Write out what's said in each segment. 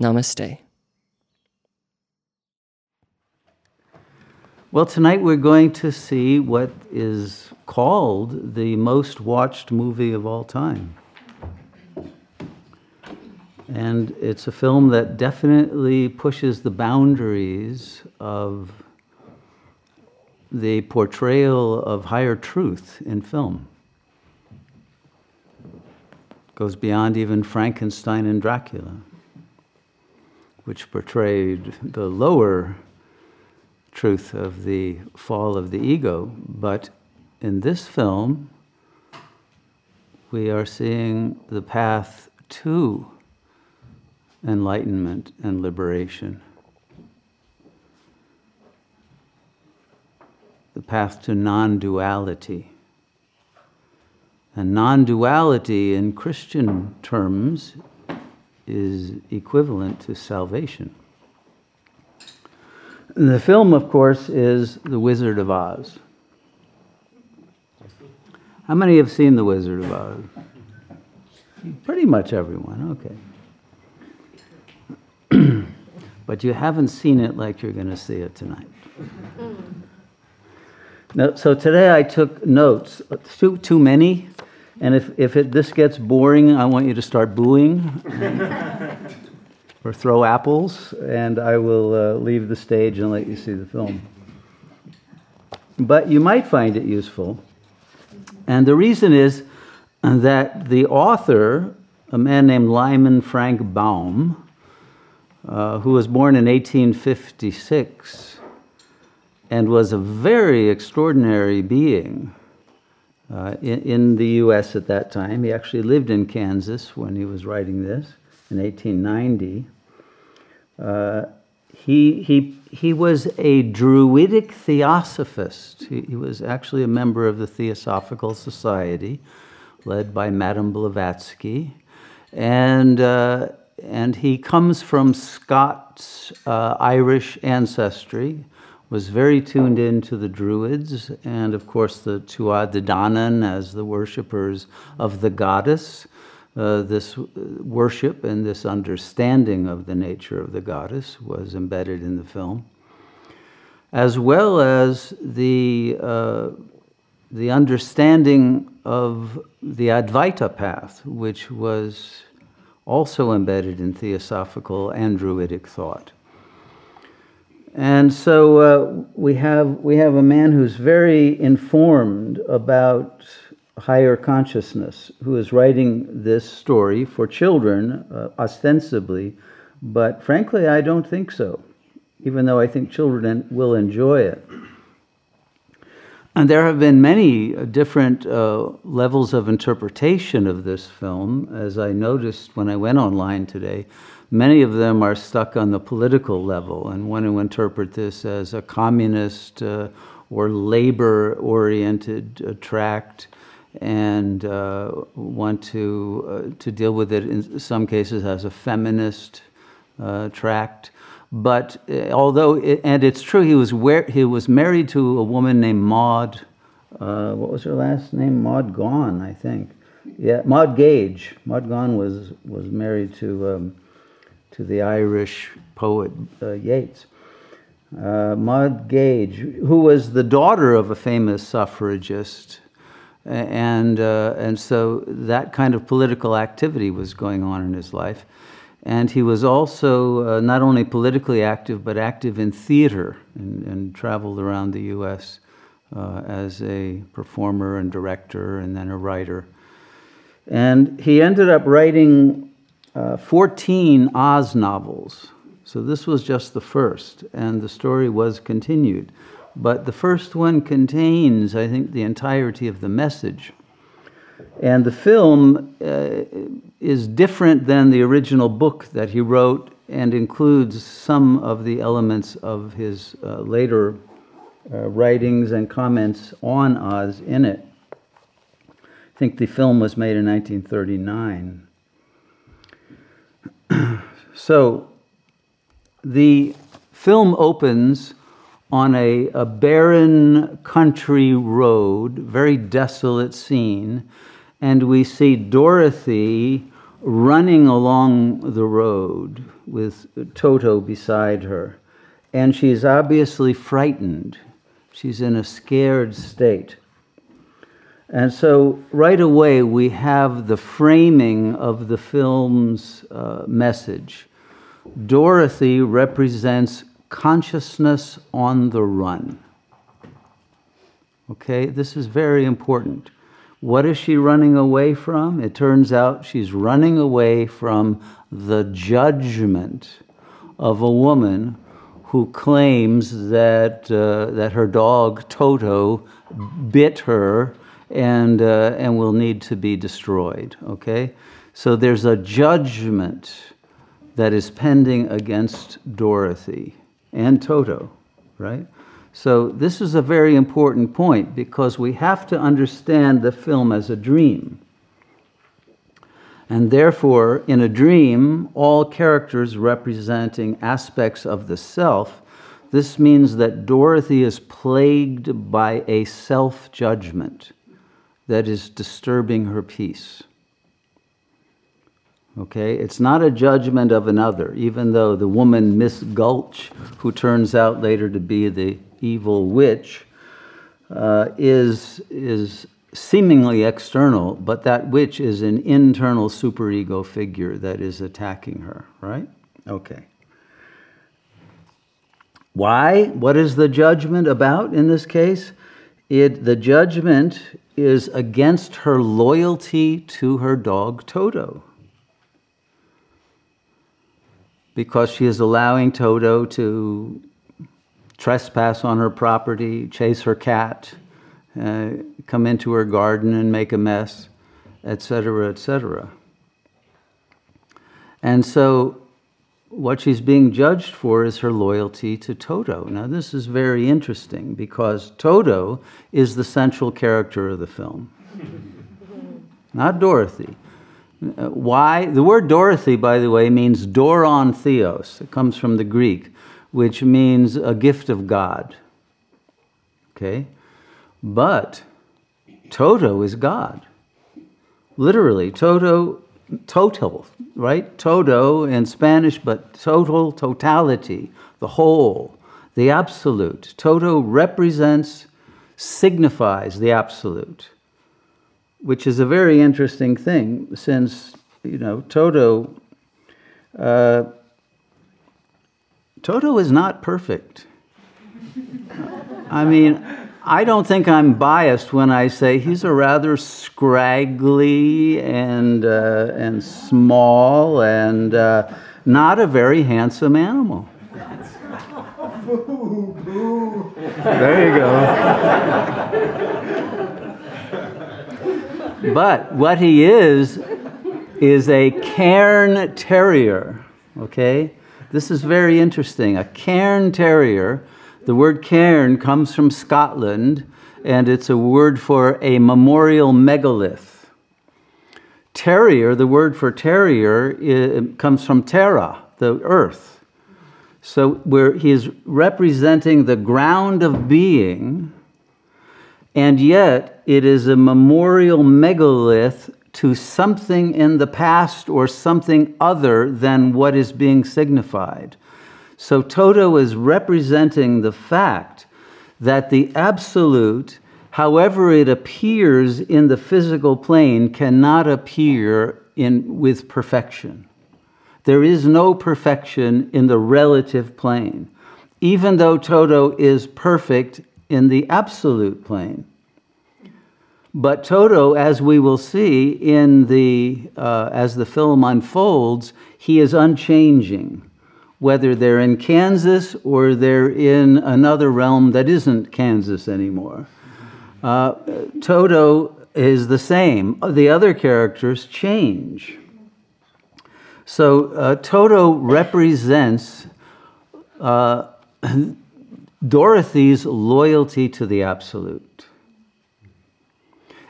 Namaste. Well, tonight we're going to see what is called the most watched movie of all time. And it's a film that definitely pushes the boundaries of the portrayal of higher truth in film. Goes beyond even Frankenstein and Dracula, which portrayed the lower truth of the fall of the ego. But in this film, we are seeing the path to enlightenment and liberation. The path to non duality. And non duality in Christian terms is equivalent to salvation. The film, of course, is The Wizard of Oz. How many have seen The Wizard of Oz? Pretty much everyone, okay. but you haven't seen it like you're going to see it tonight. Mm. Now, so today I took notes, too, too many, and if, if it, this gets boring, I want you to start booing or throw apples, and I will uh, leave the stage and let you see the film. But you might find it useful. And the reason is that the author, a man named Lyman Frank Baum, uh, who was born in 1856 and was a very extraordinary being uh, in, in the US at that time. He actually lived in Kansas when he was writing this in 1890. Uh, he, he, he was a Druidic theosophist. He, he, was actually a member of the Theosophical Society, led by Madame Blavatsky. And, uh, and he comes from Scots uh, Irish ancestry, was very tuned in to the Druids, and of course the Tuatha as the worshippers of the goddess uh, this worship and this understanding of the nature of the goddess was embedded in the film, as well as the, uh, the understanding of the Advaita path, which was also embedded in theosophical and druidic thought. And so uh, we, have, we have a man who's very informed about higher consciousness who is writing this story for children, uh, ostensibly, but frankly, I don't think so, even though I think children will enjoy it. And there have been many uh, different uh, levels of interpretation of this film, as I noticed when I went online today. Many of them are stuck on the political level and want to interpret this as a communist uh, or labor oriented uh, tract and uh, want to, uh, to deal with it in some cases as a feminist uh, tract. But uh, although, it, and it's true, he was, where, he was married to a woman named Maud, what was her last name? Maud Gonne, I think. Yeah, Maud Gage. Maud Gonne was, was married to, um, to the Irish poet uh, Yeats. Maud Gage, who was the daughter of a famous suffragist and, uh, and so that kind of political activity was going on in his life. And he was also uh, not only politically active, but active in theater and, and traveled around the US uh, as a performer and director and then a writer. And he ended up writing uh, 14 Oz novels. So this was just the first, and the story was continued. But the first one contains, I think, the entirety of the message. And the film uh, is different than the original book that he wrote and includes some of the elements of his uh, later uh, writings and comments on Oz in it. I think the film was made in 1939. so the film opens on a, a barren country road, very desolate scene, and we see Dorothy running along the road with Toto beside her. And she's obviously frightened. She's in a scared state. And so, right away, we have the framing of the film's uh, message. Dorothy represents consciousness on the run. Okay, this is very important. What is she running away from? It turns out she's running away from the judgment of a woman who claims that, uh, that her dog Toto bit her and, uh, and will need to be destroyed. Okay? So there's a judgment that is pending against Dorothy and Toto, right? So, this is a very important point because we have to understand the film as a dream. And therefore, in a dream, all characters representing aspects of the self, this means that Dorothy is plagued by a self judgment that is disturbing her peace. Okay? It's not a judgment of another, even though the woman, Miss Gulch, who turns out later to be the evil witch, uh, is, is seemingly external, but that witch is an internal superego figure that is attacking her, right? Okay. Why? What is the judgment about in this case? It, the judgment is against her loyalty to her dog Toto. Because she is allowing Toto to trespass on her property, chase her cat, uh, come into her garden and make a mess, etc., etc. And so, what she's being judged for is her loyalty to Toto. Now, this is very interesting because Toto is the central character of the film, not Dorothy. Uh, why? The word Dorothy, by the way, means doron theos. It comes from the Greek which means a gift of God. Okay? But Toto is God. Literally, Toto, total, right? Todo in Spanish, but total, totality, the whole, the absolute. Toto represents, signifies the absolute, which is a very interesting thing since, you know, Toto. Uh, Toto is not perfect. I mean, I don't think I'm biased when I say he's a rather scraggly and, uh, and small and uh, not a very handsome animal. There you go. but what he is, is a cairn terrier, okay? This is very interesting. A cairn terrier, the word cairn comes from Scotland, and it's a word for a memorial megalith. Terrier, the word for terrier, comes from terra, the earth. So where he is representing the ground of being, and yet it is a memorial megalith to something in the past or something other than what is being signified. So Toto is representing the fact that the absolute, however it appears in the physical plane, cannot appear in, with perfection. There is no perfection in the relative plane, even though Toto is perfect in the absolute plane. But Toto, as we will see in the, uh, as the film unfolds, he is unchanging. Whether they're in Kansas or they're in another realm that isn't Kansas anymore. Uh, Toto is the same. The other characters change. So uh, Toto represents uh, Dorothy's loyalty to the absolute.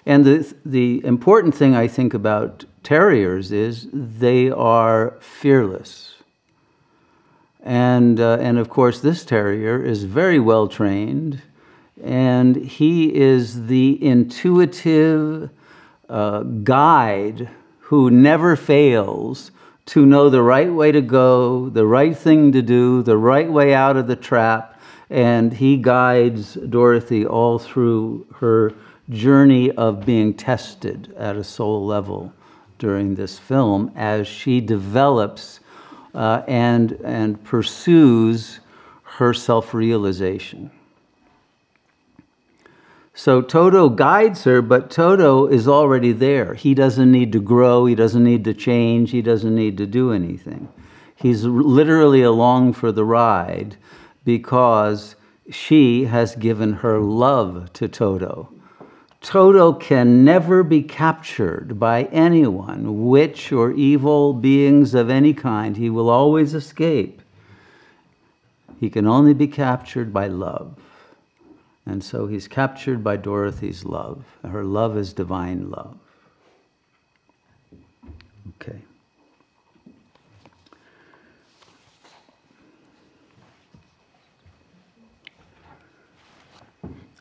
And the, the important thing I think about terriers is they are fearless. And, uh, and of course, this terrier is very well trained, and he is the intuitive uh, guide who never fails to know the right way to go, the right thing to do, the right way out of the trap. And he guides Dorothy all through her journey of being tested at a soul level during this film as she develops uh, and, and pursues her self realization. So Toto guides her, but Toto is already there. He doesn't need to grow, he doesn't need to change, he doesn't need to do anything. He's literally along for the ride because she has given her love to Toto. Toto can never be captured by anyone, witch or evil beings of any kind. He will always escape. He can only be captured by love. And so he's captured by Dorothy's love. Her love is divine love. Okay.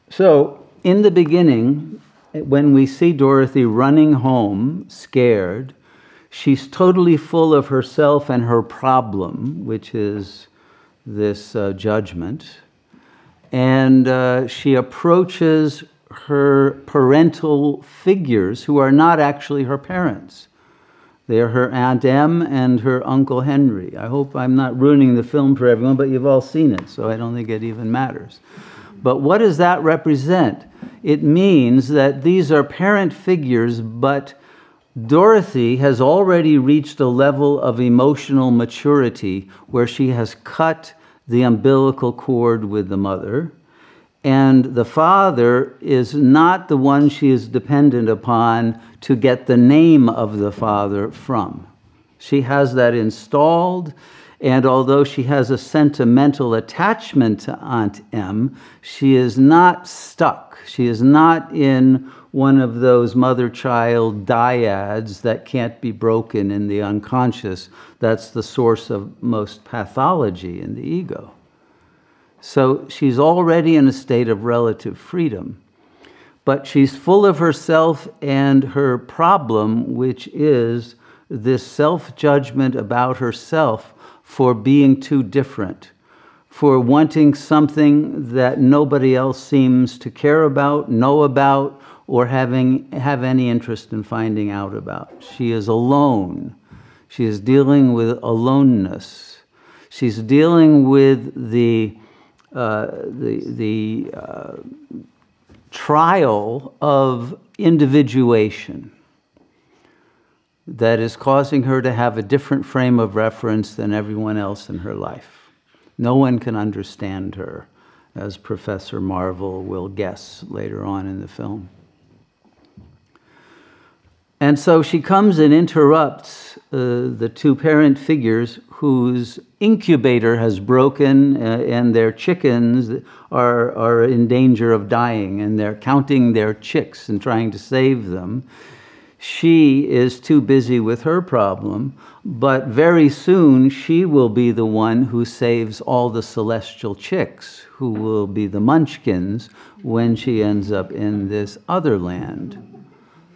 So, in the beginning, when we see Dorothy running home, scared, she's totally full of herself and her problem, which is this uh, judgment and uh, she approaches her parental figures who are not actually her parents. They are her Aunt Em and her Uncle Henry. I hope I'm not ruining the film for everyone, but you've all seen it, so I don't think it even matters. But what does that represent? It means that these are parent figures, but Dorothy has already reached a level of emotional maturity where she has cut the umbilical cord with the mother. And the father is not the one she is dependent upon to get the name of the father from. She has that installed, and although she has a sentimental attachment to Aunt Em, she is not stuck. She is not in one of those mother child dyads that can't be broken in the unconscious. That's the source of most pathology in the ego. So she's already in a state of relative freedom. But she's full of herself and her problem, which is this self judgment about herself for being too different, for wanting something that nobody else seems to care about, know about, or having, have any interest in finding out about. She is alone. She is dealing with aloneness. She's dealing with the, uh, the, the uh, trial of individuation that is causing her to have a different frame of reference than everyone else in her life. No one can understand her, as Professor Marvel will guess later on in the film. And so she comes and interrupts uh, the two parent figures whose incubator has broken uh, and their chickens are, are in danger of dying and they're counting their chicks and trying to save them. She is too busy with her problem, but very soon she will be the one who saves all the celestial chicks, who will be the munchkins when she ends up in this other land.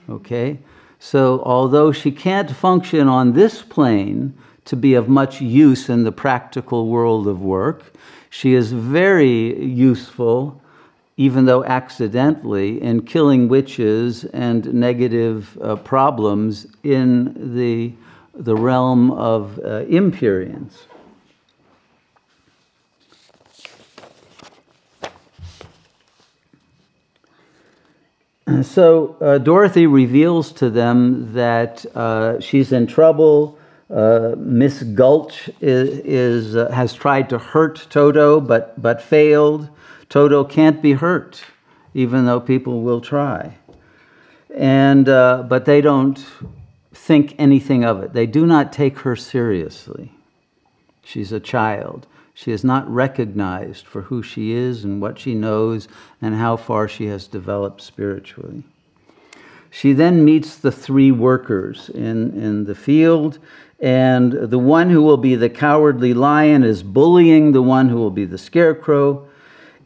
Okay? So, although she can't function on this plane to be of much use in the practical world of work, she is very useful, even though accidentally, in killing witches and negative uh, problems in the, the realm of uh. So uh, Dorothy reveals to them that uh, she's in trouble. Uh, Miss Gulch is, is uh, has tried to hurt Toto, but but failed. Toto can't be hurt, even though people will try. And uh, but they don't think anything of it. They do not take her seriously. She's a child. She is not recognized for who she is and what she knows and how far she has developed spiritually. She then meets the three workers in, in the field, and the one who will be the cowardly lion is bullying the one who will be the scarecrow.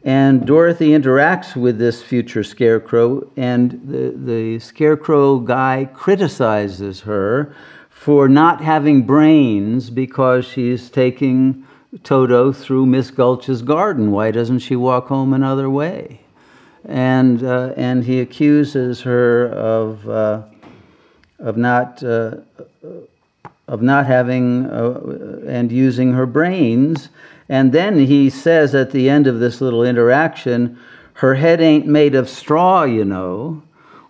And Dorothy interacts with this future scarecrow, and the, the scarecrow guy criticizes her for not having brains because she's taking Toto through Miss Gulch's garden. Why doesn't she walk home another way? And, uh, and he accuses her of, uh, of, not, uh, of not having uh, and using her brains. And then he says at the end of this little interaction, her head ain't made of straw, you know.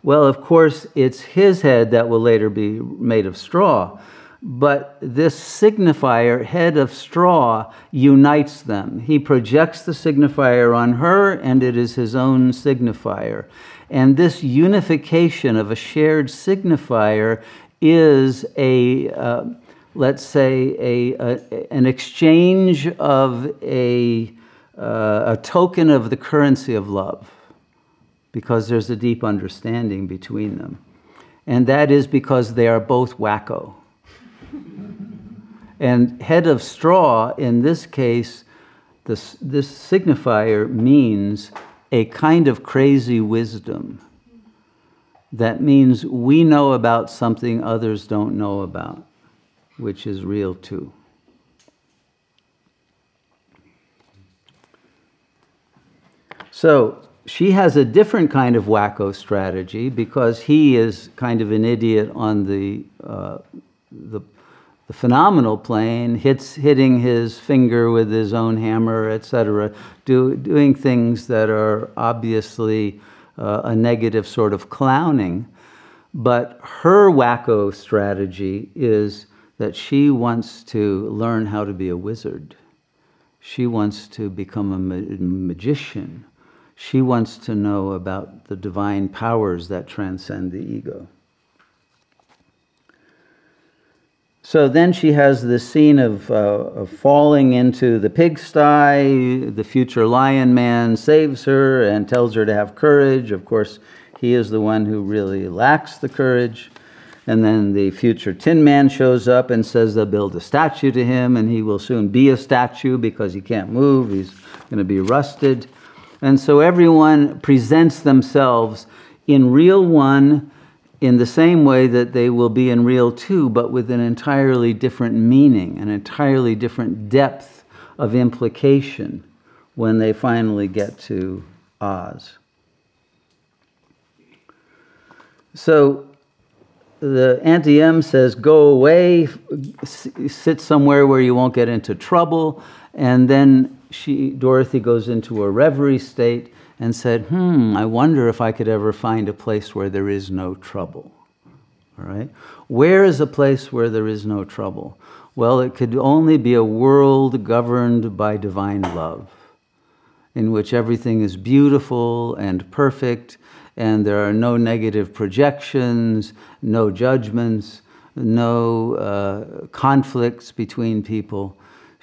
Well, of course, it's his head that will later be made of straw. But this signifier, head of straw, unites them. He projects the signifier on her, and it is his own signifier. And this unification of a shared signifier is a, uh, let's say, a, a, an exchange of a, uh, a token of the currency of love, because there's a deep understanding between them. And that is because they are both wacko. And head of straw, in this case, this, this signifier means a kind of crazy wisdom. That means we know about something others don't know about, which is real too. So she has a different kind of wacko strategy because he is kind of an idiot on the, uh, the the phenomenal plane, hits, hitting his finger with his own hammer, etc., do, doing things that are obviously uh, a negative sort of clowning. But her wacko strategy is that she wants to learn how to be a wizard. She wants to become a ma- magician. She wants to know about the divine powers that transcend the ego. So then she has this scene of, uh, of falling into the pigsty. The future lion man saves her and tells her to have courage. Of course, he is the one who really lacks the courage. And then the future tin man shows up and says they'll build a statue to him, and he will soon be a statue because he can't move. He's going to be rusted. And so everyone presents themselves in real one in the same way that they will be in real two, but with an entirely different meaning, an entirely different depth of implication when they finally get to Oz. So the Auntie Em says, Go away, sit somewhere where you won't get into trouble. And then she, Dorothy goes into a reverie state and said, Hmm, I wonder if I could ever find a place where there is no trouble. All right? Where is a place where there is no trouble? Well, it could only be a world governed by divine love, in which everything is beautiful and perfect, and there are no negative projections, no judgments, no uh, conflicts between people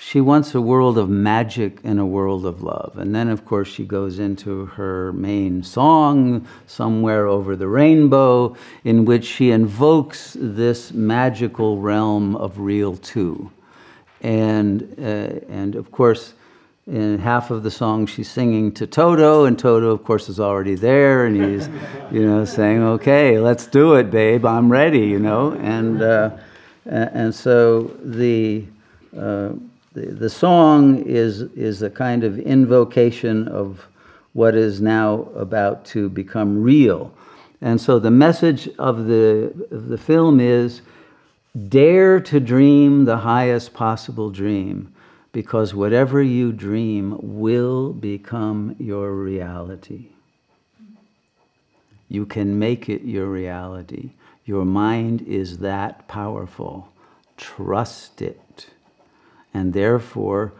she wants a world of magic and a world of love. And then, of course, she goes into her main song, Somewhere Over the Rainbow, in which she invokes this magical realm of real two. And, uh, and of course, in half of the song she's singing to Toto, and Toto, of course, is already there, and he's, you know, saying, "Okay, let's do it, babe. I'm ready," you know, and uh, and so the uh, the, the song is, is a kind of invocation of what is now about to become real. And so the message of the, of the film is dare to dream the highest possible dream, because whatever you dream will become your reality. You can make it your reality. Your mind is that powerful. Trust it. And therefore,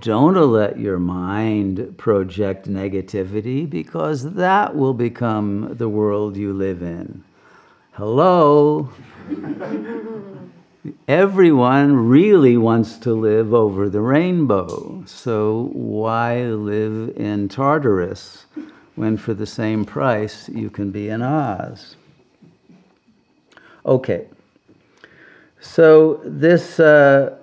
don't let your mind project negativity because that will become the world you live in. Hello? Everyone really wants to live over the rainbow. So why live in Tartarus when for the same price you can be in Oz? Okay. So this uh,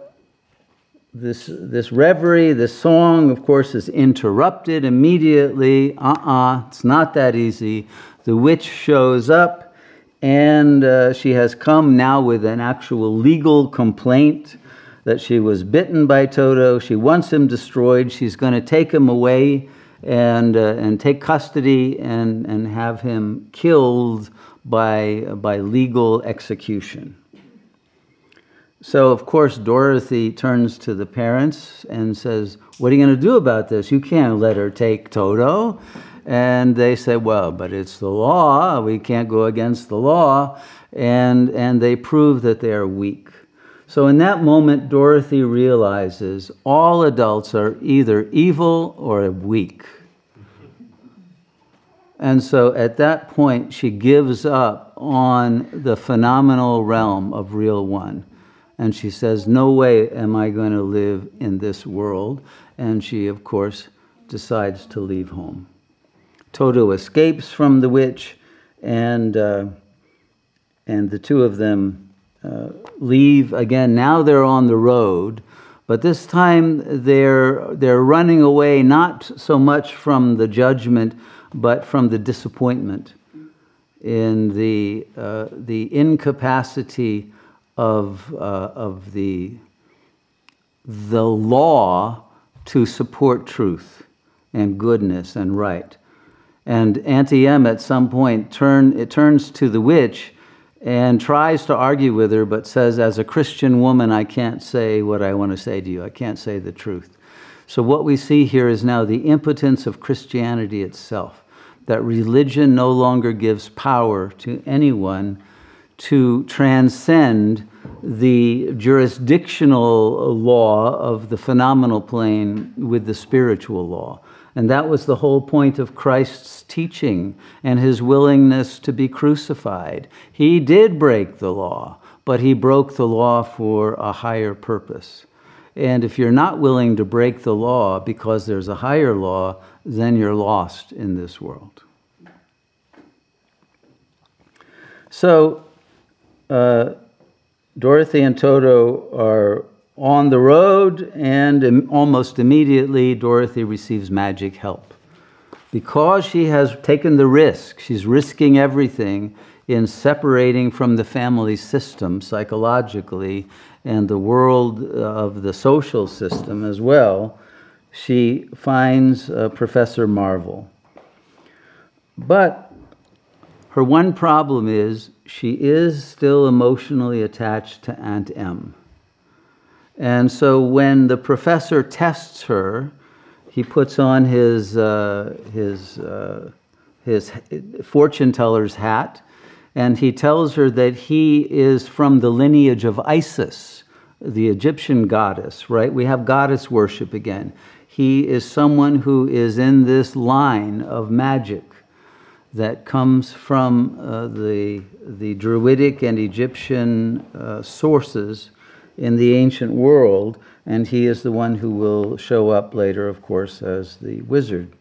this this reverie, this song, of course, is interrupted immediately. Uh-uh, it's not that easy. The witch shows up, and uh, she has come now with an actual legal complaint that she was bitten by Toto. She wants him destroyed. She's going to take him away and uh, and take custody and and have him killed by by legal execution. So, of course, Dorothy turns to the parents and says, What are you going to do about this? You can't let her take Toto. And they say, Well, but it's the law. We can't go against the law. And, and they prove that they are weak. So, in that moment, Dorothy realizes all adults are either evil or weak. And so at that point, she gives up on the phenomenal realm of real one and she says, No way am I going to live in this world. And she, of course, decides to leave home. Toto escapes from the witch, and, uh, and the two of them uh, leave again. Now they're on the road, but this time they're, they're running away not so much from the judgment, but from the disappointment in the, uh, the incapacity of, uh, of the, the law to support truth and goodness and right. And Auntie Em at some point turn, it turns to the witch and tries to argue with her, but says, As a Christian woman, I can't say what I want to say to you. I can't say the truth. So, what we see here is now the impotence of Christianity itself, that religion no longer gives power to anyone to transcend the jurisdictional law of the phenomenal plane with the spiritual law. And that was the whole point of Christ's teaching and his willingness to be crucified. He did break the law, but he broke the law for a higher purpose. And if you're not willing to break the law because there's a higher law, then you're lost in this world. So, uh, Dorothy and Toto are on the road, and almost immediately, Dorothy receives magic help. Because she has taken the risk, she's risking everything in separating from the family system psychologically and the world of the social system as well, she finds uh, Professor Marvel. But her one problem is she is still emotionally attached to Aunt Em. And so when the professor tests her, he puts on his, uh, his, uh, his fortune teller's hat and he tells her that he is from the lineage of Isis, the Egyptian goddess, right? We have goddess worship again. He is someone who is in this line of magic that comes from uh, the, the Druidic and Egyptian uh, sources in the ancient world, and he is the one who will show up later, of course, as the wizard.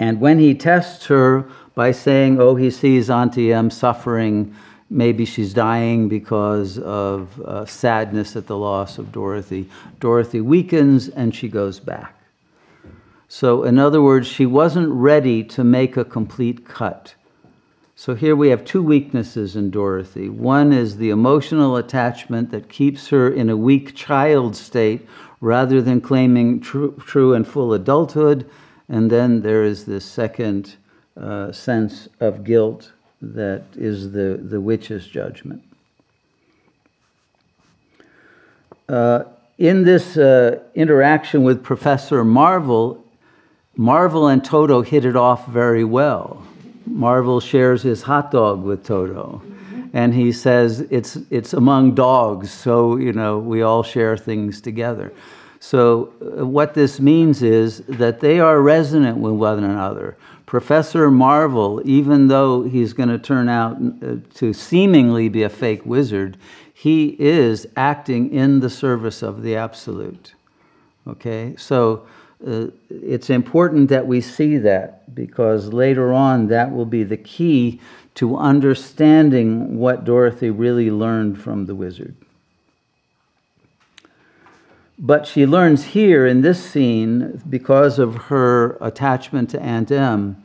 And when he tests her by saying, oh, he sees Auntie Em suffering, maybe she's dying because of uh, sadness at the loss of Dorothy, Dorothy weakens and she goes back. So, in other words, she wasn't ready to make a complete cut. So, here we have two weaknesses in Dorothy. One is the emotional attachment that keeps her in a weak child state rather than claiming true, true and full adulthood. And then there is this second uh, sense of guilt that is the, the witch's judgment. Uh, in this uh, interaction with Professor Marvel, Marvel and Toto hit it off very well. Marvel shares his hot dog with Toto. And he says it's, it's among dogs, so, you know, we all share things together. So, uh, what this means is that they are resonant with one another. Professor Marvel, even though he's going to turn out uh, to seemingly be a fake wizard, he is acting in the service of the absolute. Okay? So, uh, it's important that we see that because later on that will be the key to understanding what Dorothy really learned from the wizard. But she learns here in this scene, because of her attachment to Aunt Em,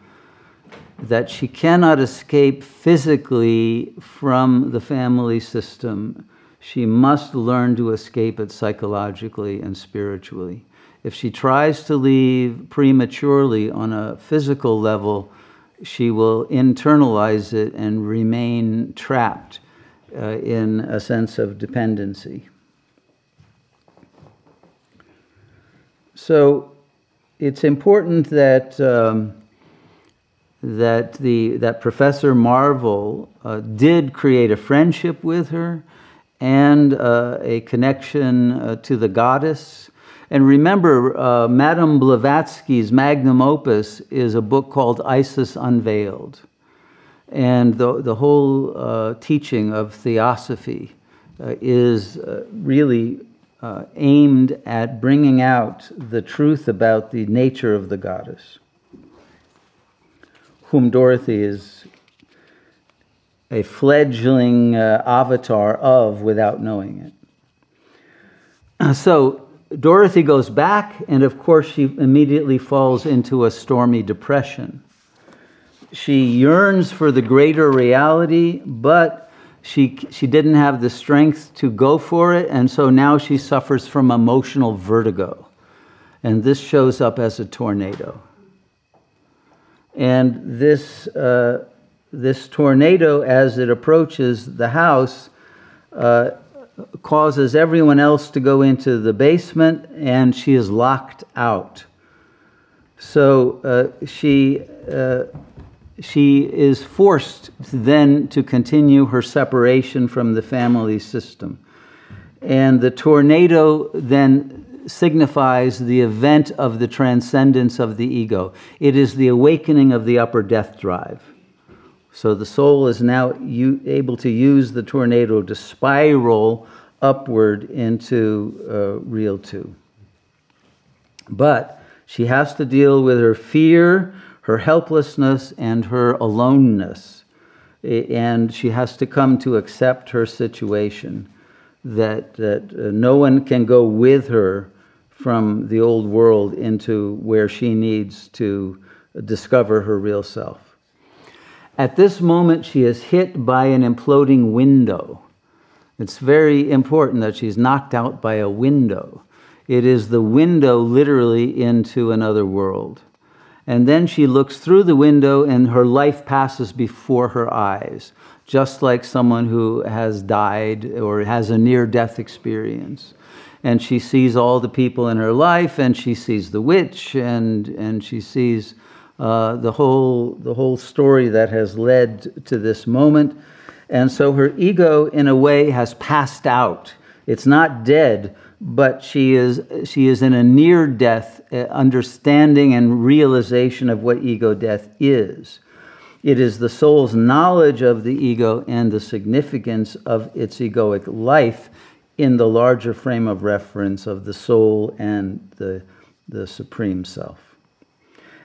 that she cannot escape physically from the family system. She must learn to escape it psychologically and spiritually. If she tries to leave prematurely on a physical level, she will internalize it and remain trapped uh, in a sense of dependency. So it's important that, um, that, the, that Professor Marvel uh, did create a friendship with her and uh, a connection uh, to the goddess. And remember, uh, Madame Blavatsky's magnum opus is a book called Isis Unveiled. And the, the whole uh, teaching of theosophy uh, is really uh, aimed at bringing out the truth about the nature of the goddess, whom Dorothy is a fledgling uh, avatar of without knowing it. So Dorothy goes back, and of course, she immediately falls into a stormy depression. She yearns for the greater reality, but she, she didn't have the strength to go for it, and so now she suffers from emotional vertigo. And this shows up as a tornado. And this, uh, this tornado, as it approaches the house, uh, causes everyone else to go into the basement, and she is locked out. So uh, she uh, she is forced then to continue her separation from the family system. And the tornado then signifies the event of the transcendence of the ego. It is the awakening of the upper death drive. So the soul is now able to use the tornado to spiral upward into uh, real two. But she has to deal with her fear her helplessness and her aloneness. And she has to come to accept her situation, that, that uh, no one can go with her from the old world into where she needs to discover her real self. At this moment, she is hit by an imploding window. It's very important that she's knocked out by a window. It is the window literally into another world. And then she looks through the window and her life passes before her eyes, just like someone who has died or has a near death experience. And she sees all the people in her life, and she sees the witch, and, and she sees uh, the, whole, the whole story that has led to this moment. And so her ego, in a way, has passed out. It's not dead, but she is, she is in a near death uh, understanding and realization of what ego death is. It is the soul's knowledge of the ego and the significance of its egoic life in the larger frame of reference of the soul and the, the supreme self.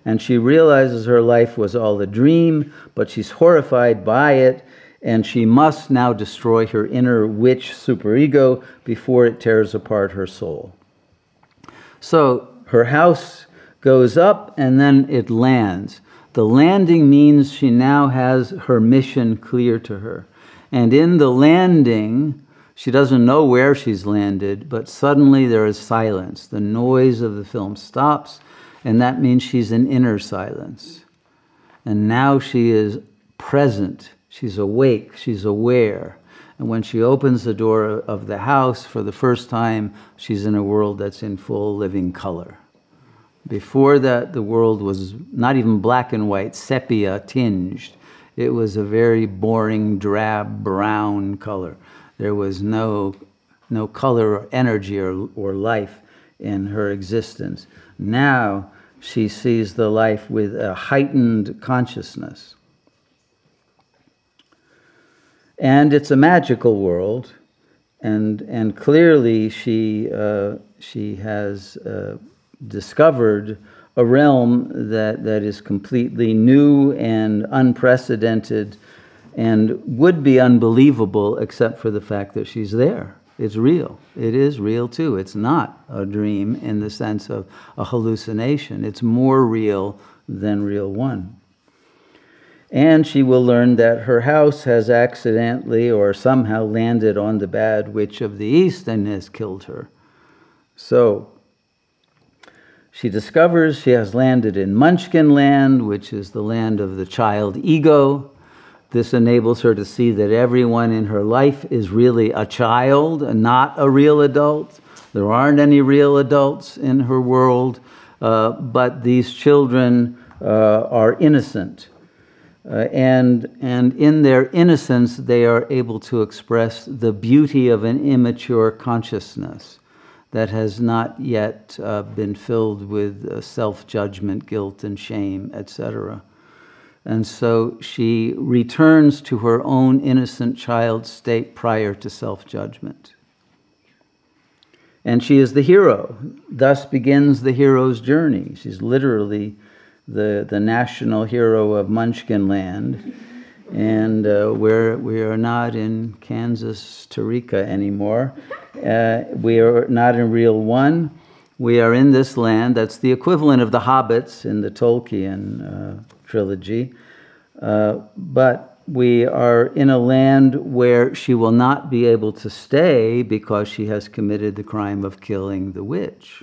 And she realizes her life was all a dream, but she's horrified by it and she must now destroy her inner witch superego before it tears apart her soul. So her house goes up and then it lands. The landing means she now has her mission clear to her. And in the landing, she doesn't know where she's landed, but suddenly there is silence. The noise of the film stops, and that means she's in inner silence. And now she is present She's awake, she's aware. And when she opens the door of the house for the first time, she's in a world that's in full living color. Before that, the world was not even black and white, sepia tinged. It was a very boring, drab brown color. There was no, no color or energy or, or life in her existence. Now she sees the life with a heightened consciousness. And it's a magical world, and, and clearly she, uh, she has uh, discovered a realm that, that is completely new and unprecedented and would be unbelievable except for the fact that she's there. It's real. It is real too. It's not a dream in the sense of a hallucination. It's more real than real one. And she will learn that her house has accidentally or somehow landed on the bad witch of the east and has killed her. So she discovers she has landed in Munchkin land, which is the land of the child ego. This enables her to see that everyone in her life is really a child and not a real adult. There aren't any real adults in her world, uh, but these children uh, are innocent. Uh, and, and in their innocence, they are able to express the beauty of an immature consciousness that has not yet uh, been filled with uh, self judgment, guilt, and shame, etc. And so she returns to her own innocent child state prior to self judgment. And she is the hero. Thus begins the hero's journey. She's literally the, the national hero of Munchkin Land. And uh, we're, we are not in Kansas, Tarika anymore. Uh, we are not in Real One. We are in this land that's the equivalent of the hobbits in the Tolkien uh, trilogy. Uh, but we are in a land where she will not be able to stay because she has committed the crime of killing the witch.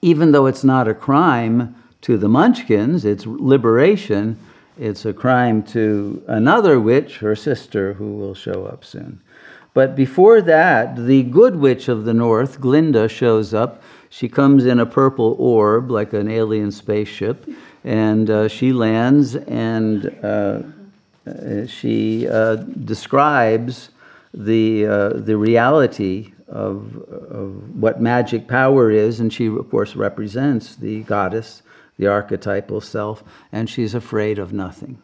Even though it's not a crime to the Munchkins, it's liberation, it's a crime to another witch, her sister, who will show up soon. But before that, the good witch of the north, Glinda, shows up. She comes in a purple orb, like an alien spaceship, and uh, she lands and uh, she uh, describes the, uh, the reality of, of what magic power is, and she, of course, represents the goddess, the archetypal self, and she's afraid of nothing.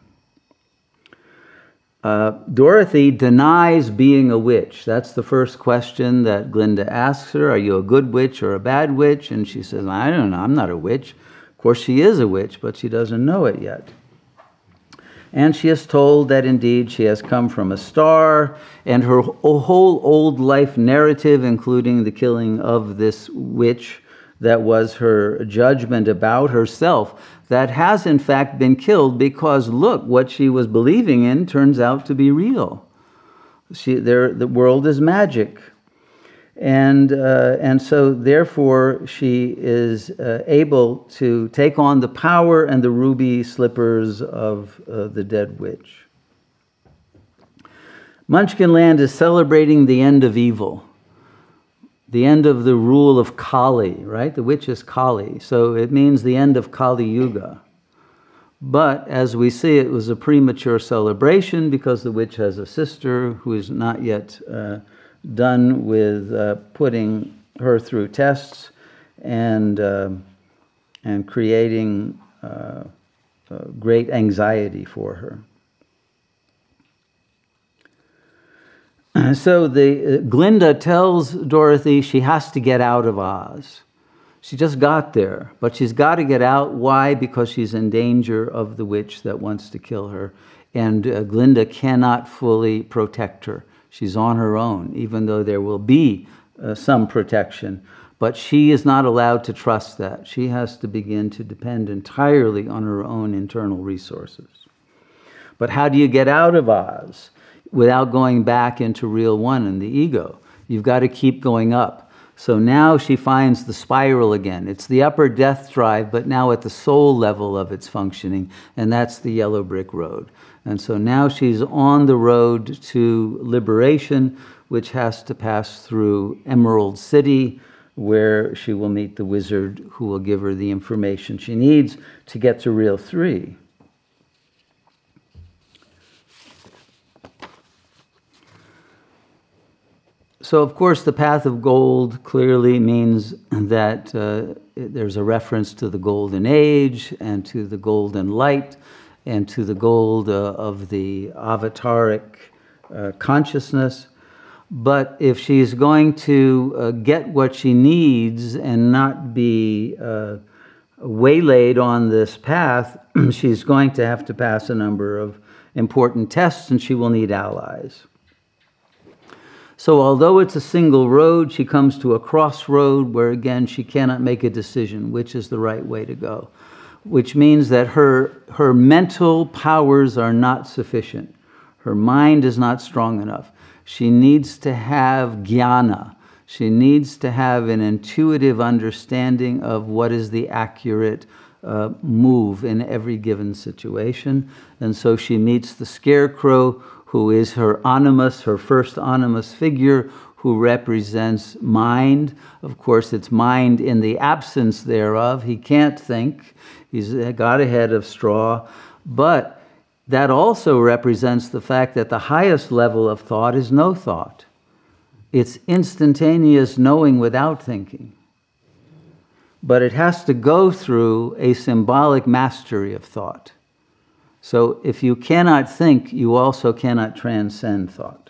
Uh, Dorothy denies being a witch. That's the first question that Glinda asks her Are you a good witch or a bad witch? And she says, I don't know, I'm not a witch. Of course, she is a witch, but she doesn't know it yet. And she is told that indeed she has come from a star, and her whole old life narrative, including the killing of this witch, that was her judgment about herself, that has in fact been killed because look, what she was believing in turns out to be real. She, there, the world is magic. And, uh, and so, therefore, she is uh, able to take on the power and the ruby slippers of uh, the dead witch. Munchkin Land is celebrating the end of evil the end of the rule of Kali, right? The witch is Kali. So it means the end of Kali Yuga. But as we see, it was a premature celebration because the witch has a sister who is not yet uh, done with uh, putting her through tests and, uh, and creating uh, uh, great anxiety for her. so the uh, Glinda tells Dorothy she has to get out of Oz. She just got there, but she's got to get out. Why? Because she's in danger of the witch that wants to kill her. And uh, Glinda cannot fully protect her. She's on her own, even though there will be uh, some protection. But she is not allowed to trust that. She has to begin to depend entirely on her own internal resources. But how do you get out of Oz? without going back into real one and the ego. You've got to keep going up. So now she finds the spiral again. It's the upper death drive, but now at the soul level of its functioning, and that's the yellow brick road. And so now she's on the road to liberation, which has to pass through Emerald City, where she will meet the wizard who will give her the information she needs to get to Real 3. so, of course, the path of gold clearly means that uh, there's a reference to the golden age and to the golden light and to the gold uh, of the avataric uh, consciousness. But if she's going to uh, get what she needs and not be waylaid on this path, she's going to have to pass a number of important tests and she will need allies. So, although it's a single road, she comes to a crossroad where again she cannot make a decision which is the right way to go, which means that her, her mental powers are not sufficient. Her mind is not strong enough. She needs to have jnana. She needs to have an intuitive understanding of what is the accurate uh, move in every given situation. And so she meets the scarecrow who is her animus, her first animus figure, who represents mind. Of course, it's mind in the absence thereof. He can't think, he's got a head of straw. But that also represents the fact that the highest level of thought is no thought. It's instantaneous knowing without thinking. But it has to go through a symbolic mastery of thought. So if you cannot think, you also cannot transcend thought.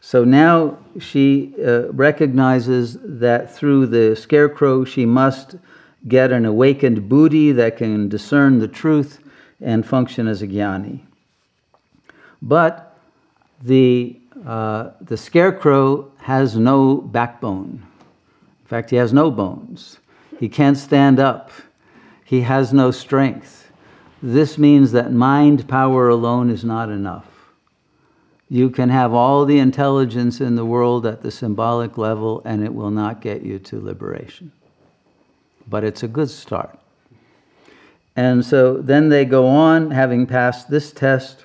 So now she uh, recognizes that through the scarecrow, she must get an awakened buddhi that can discern the truth and function as a jnani. But the, uh, the scarecrow has no backbone. In fact, he has no bones. He can't stand up. He has no strength. This means that mind power alone is not enough. You can have all the intelligence in the world at the symbolic level, and it will not get you to liberation. But it's a good start. And so then they go on, having passed this test,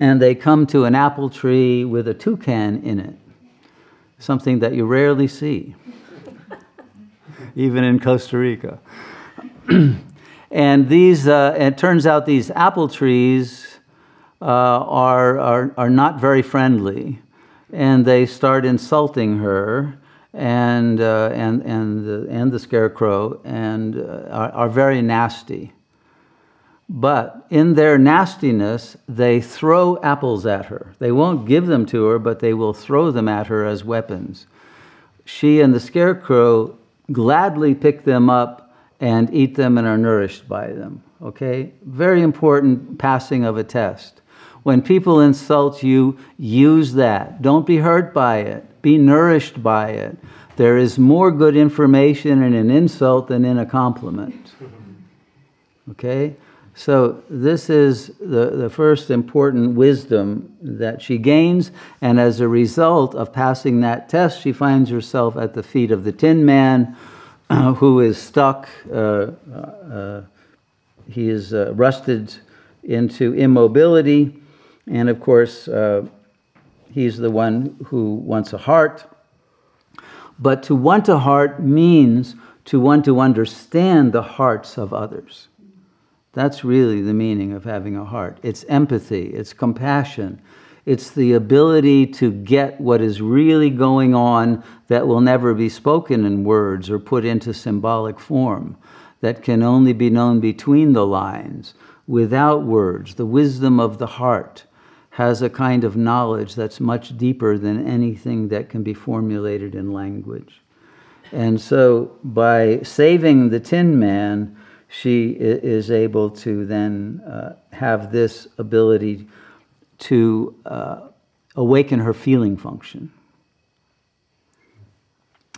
and they come to an apple tree with a toucan in it, something that you rarely see, even in Costa Rica. And these, uh, it turns out these apple trees uh, are, are, are not very friendly. And they start insulting her and, uh, and, and, the, and the scarecrow and uh, are, are very nasty. But in their nastiness, they throw apples at her. They won't give them to her, but they will throw them at her as weapons. She and the scarecrow gladly pick them up and eat them and are nourished by them. Okay? Very important passing of a test. When people insult you, use that. Don't be hurt by it, be nourished by it. There is more good information in an insult than in a compliment. Okay? So, this is the, the first important wisdom that she gains, and as a result of passing that test, she finds herself at the feet of the Tin Man who is stuck. Uh, uh, he is uh, rusted into immobility. And of course, uh, he's the one who wants a heart. But to want a heart means to want to understand the hearts of others. That's really the meaning of having a heart. It's empathy, it's compassion, it's the ability to get what is really going on that will never be spoken in words or put into symbolic form, that can only be known between the lines, without words. The wisdom of the heart has a kind of knowledge that's much deeper than anything that can be formulated in language. And so, by saving the Tin Man, she is able to then uh, have this ability to uh, awaken her feeling function.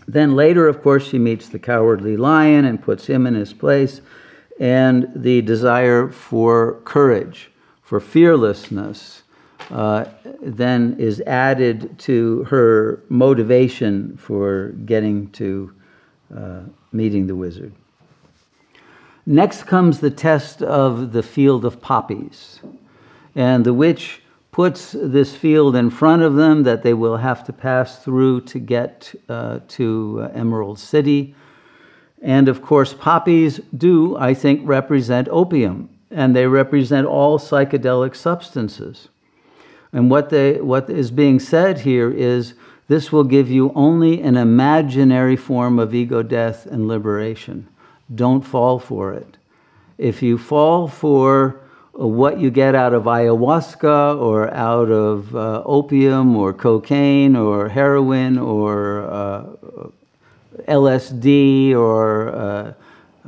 Then later, of course, she meets the cowardly lion and puts him in his place, and the desire for courage, for fearlessness, uh, then is added to her motivation for getting to uh, meeting the wizard. Next comes the test of the field of poppies. And the witch puts this field in front of them that they will have to pass through to get uh, to Emerald City. And of course, poppies do, I think, represent opium, and they represent all psychedelic substances. And what, they, what is being said here is this will give you only an imaginary form of ego death and liberation. Don't fall for it. If you fall for what you get out of ayahuasca or out of uh, opium or cocaine or heroin or uh, LSD or uh,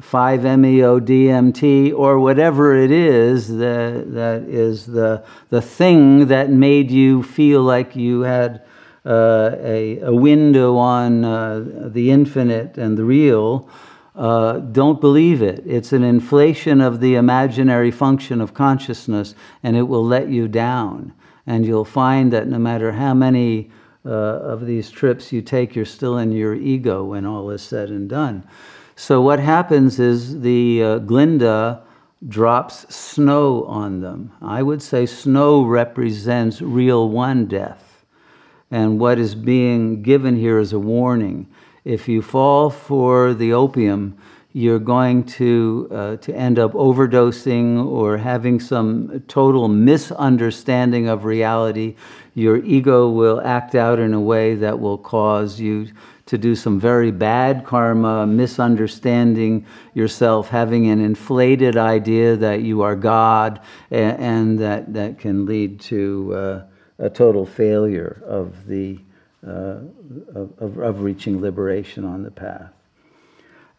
5-MeO-DMT or whatever it is that, that is the, the thing that made you feel like you had uh, a, a window on uh, the infinite and the real, uh, don't believe it. It's an inflation of the imaginary function of consciousness and it will let you down. And you'll find that no matter how many uh, of these trips you take, you're still in your ego when all is said and done. So what happens is the uh, Glinda drops snow on them. I would say snow represents real one death. And what is being given here is a warning. If you fall for the opium, you're going to, uh, to end up overdosing or having some total misunderstanding of reality. Your ego will act out in a way that will cause you to do some very bad karma, misunderstanding yourself, having an inflated idea that you are God, and, and that, that can lead to uh, a total failure of, the, uh, of, of reaching liberation on the path.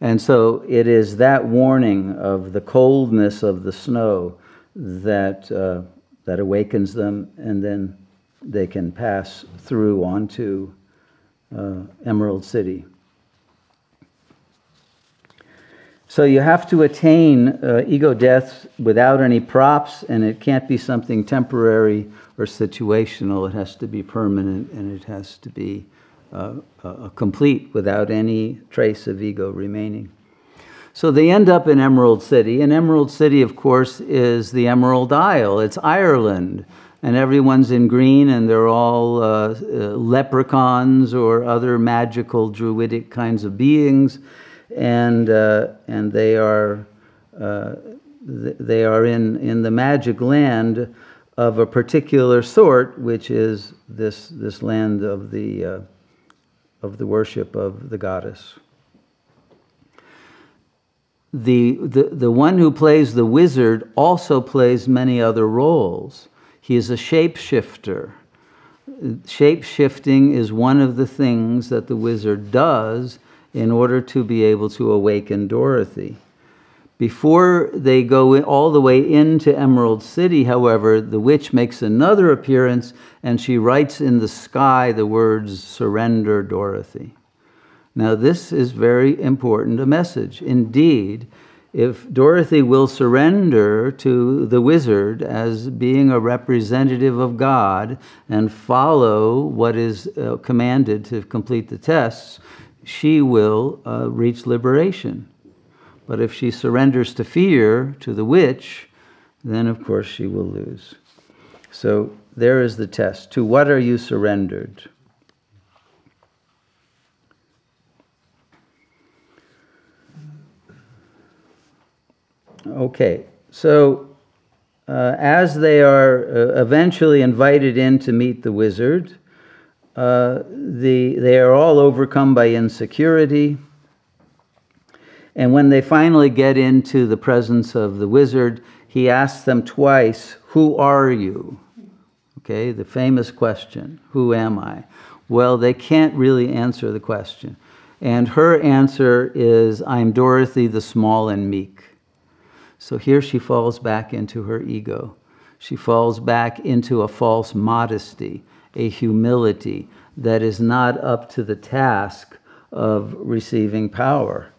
And so it is that warning of the coldness of the snow that, uh, that awakens them, and then they can pass through onto uh, Emerald City. So you have to attain uh, ego death without any props, and it can't be something temporary or situational. It has to be permanent, and it has to be uh, uh, complete without any trace of ego remaining. So they end up in Emerald City, and Emerald City, of course, is the Emerald Isle. It's Ireland and everyone's in green and they're all uh, uh, leprechauns or other magical druidic kinds of beings and uh, and they are uh, th- they are in in the magic land of a particular sort which is this this land of the uh, of the worship of the goddess the, the, the one who plays the wizard also plays many other roles. He is a shapeshifter. Shape shifting is one of the things that the wizard does in order to be able to awaken Dorothy. Before they go all the way into Emerald City, however, the witch makes another appearance and she writes in the sky the words, Surrender, Dorothy. Now, this is very important a message. Indeed, if Dorothy will surrender to the wizard as being a representative of God and follow what is uh, commanded to complete the tests, she will uh, reach liberation. But if she surrenders to fear, to the witch, then of course she will lose. So there is the test. To what are you surrendered? Okay, so uh, as they are uh, eventually invited in to meet the wizard, uh, the, they are all overcome by insecurity. And when they finally get into the presence of the wizard, he asks them twice, Who are you? Okay, the famous question, Who am I? Well, they can't really answer the question. And her answer is, I'm Dorothy the small and meek. So here she falls back into her ego. She falls back into a false modesty, a humility that is not up to the task of receiving power.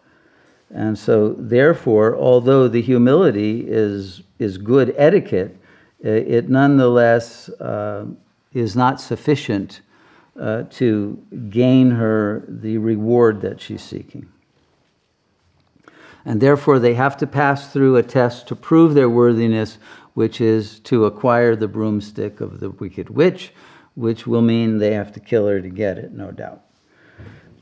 And so, therefore, although the humility is, is good etiquette, it nonetheless uh, is not sufficient uh, to gain her the reward that she's seeking and therefore they have to pass through a test to prove their worthiness, which is to acquire the broomstick of the wicked witch, which will mean they have to kill her to get it, no doubt.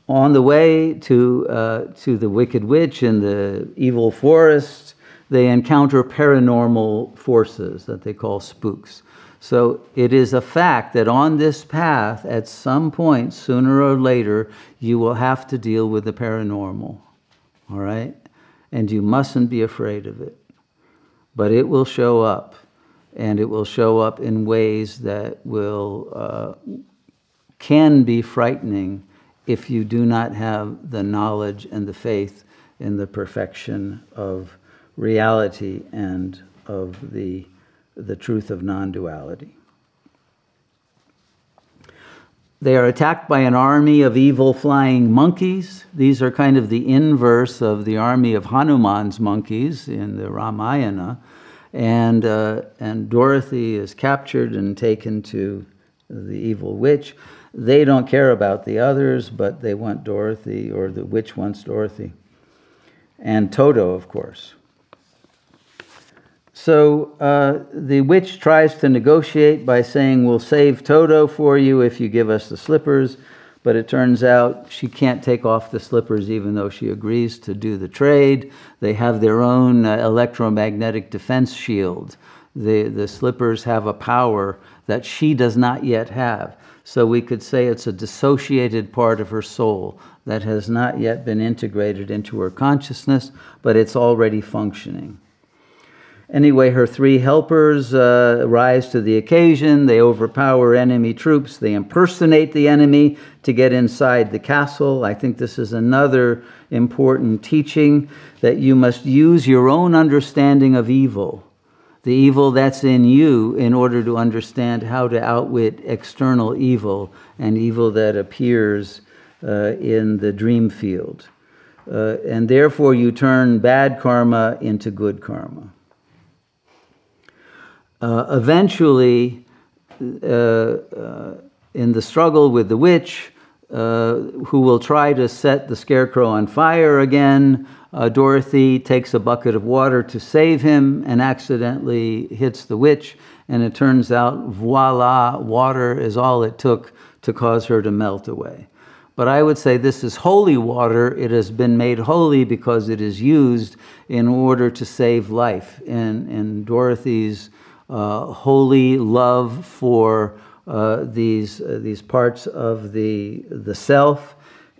On the way to, uh, to the wicked witch in the evil forest, they encounter paranormal forces that they call spooks. So it is a fact that on this path, at some point, sooner or later, you will have to deal with the paranormal. All right? And you mustn't be afraid of it. But it will show up. And it will show up in ways that will, uh, can be frightening if you do not have the knowledge and the faith in the perfection of reality and of the the truth of non duality. They are attacked by an army of evil flying monkeys. These are kind of the inverse of the army of Hanuman's monkeys in the Ramayana. And, uh, and Dorothy is captured and taken to the evil witch. They don't care about the others, but they want Dorothy, or the witch wants Dorothy. And Toto, of course. So uh, the witch tries to negotiate by saying, We'll save Toto for you if you give us the slippers. But it turns out she can't take off the slippers even though she agrees to do the trade. They have their own uh, electromagnetic defense shield. The, the slippers have a power that she does not yet have. So we could say it's a dissociated part of her soul that has not yet been integrated into her consciousness, but it's already functioning. Anyway, her three helpers uh, rise to the occasion. They overpower enemy troops. They impersonate the enemy to get inside the castle. I think this is another important teaching that you must use your own understanding of evil, the evil that's in you, in order to understand how to outwit external evil and evil that appears uh, in the dream field. Uh, and therefore, you turn bad karma into good karma. Uh, eventually, uh, uh, in the struggle with the witch, uh, who will try to set the scarecrow on fire again, Dorothy takes a bucket of water to save him and accidentally hits the witch. And it turns out, voila, water is all it took to cause her to melt away. But I would say this is holy water. It has been made holy because it is used in order to save life. In, in Dorothy's holy love for uh, these, uh, these parts of the, the self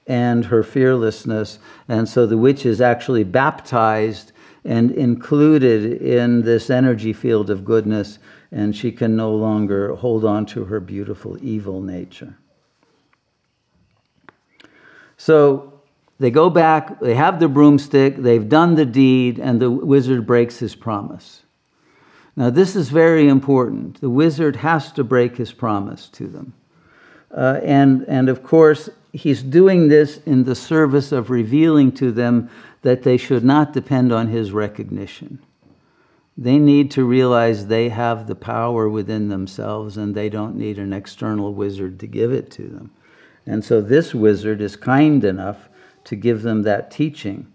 and her fearlessness. And so the witch is actually baptized and included in this energy field of goodness, and she can no longer hold on to her beautiful evil nature. So they go back, they have the broomstick, they've done the deed, and the wizard breaks his promise. Now, this is very important. The wizard has to break his promise to them. Uh, and, and of course, he's doing this in the service of revealing to them that they should not depend on his recognition. They need to realize they have the power within themselves and they don't need an external wizard to give it to them. And so this wizard is kind enough to give them that teaching.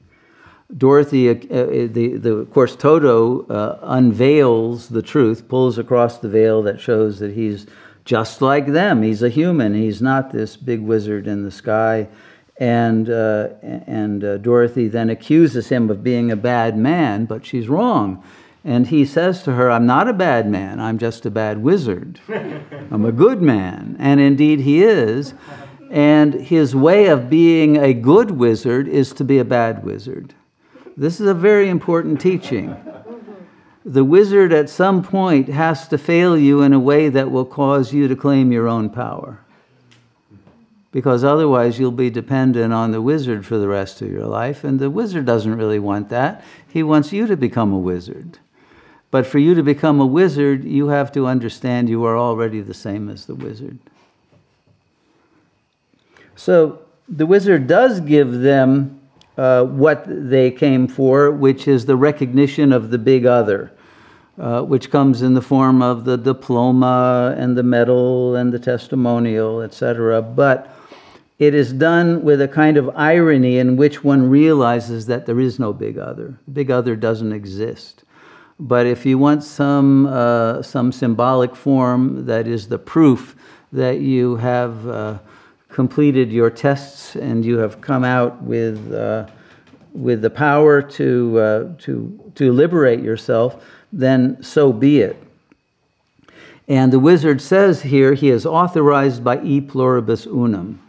Dorothy, uh, uh, the, the, of course, Toto uh, unveils the truth, pulls across the veil that shows that he's just like them. He's a human. He's not this big wizard in the sky. And, uh, and uh, Dorothy then accuses him of being a bad man, but she's wrong. And he says to her, I'm not a bad man, I'm just a bad wizard. I'm a good man. And indeed, he is. And his way of being a good wizard is to be a bad wizard. This is a very important teaching. The wizard at some point has to fail you in a way that will cause you to claim your own power. Because otherwise, you'll be dependent on the wizard for the rest of your life, and the wizard doesn't really want that. He wants you to become a wizard. But for you to become a wizard, you have to understand you are already the same as the wizard. So the wizard does give them uh, what they came for, which is the recognition of the big other, uh, which comes in the form of the diploma and the medal and the testimonial, etc. But it is done with a kind of irony in which one realizes that there is no big other. Big other doesn't exist. But if you want some, uh, some symbolic form that is the proof that you have uh, completed your tests and you have come out with, uh, with the power to, uh, to, to liberate yourself, then so be it. And the wizard says here he is authorized by e pluribus unum.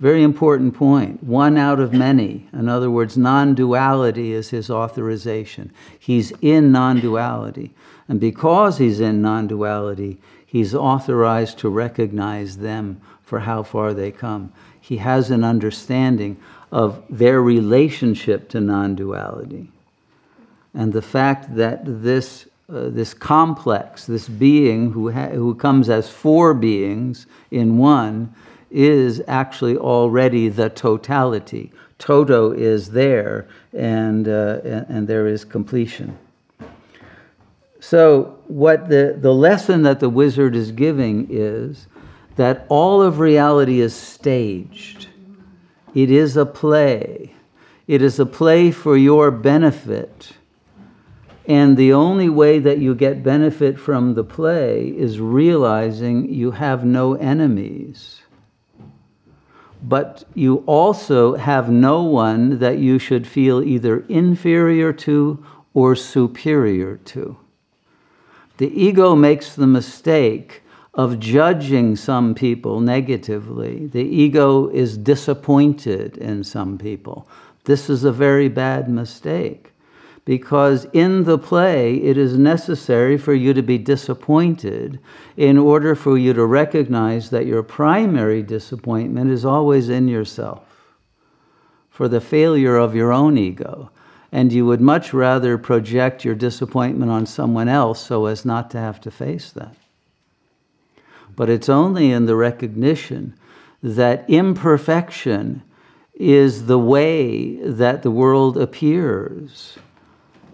Very important point. One out of many. In other words, non duality is his authorization. He's in non duality. And because he's in non duality, he's authorized to recognize them for how far they come. He has an understanding of their relationship to non duality. And the fact that this, uh, this complex, this being who, ha- who comes as four beings in one, is actually already the totality. Toto is there, and, uh, and, and there is completion. So, what the, the lesson that the wizard is giving is that all of reality is staged. It is a play. It is a play for your benefit. And the only way that you get benefit from the play is realizing you have no enemies. But you also have no one that you should feel either inferior to or superior to. The ego makes the mistake of judging some people negatively. The ego is disappointed in some people. This is a very bad mistake because in the play it is necessary for you to be disappointed in order for you to recognize that your primary disappointment is always in yourself for the failure of your own ego and you would much rather project your disappointment on someone else so as not to have to face that. But it's only in the recognition that imperfection is the way that the world appears.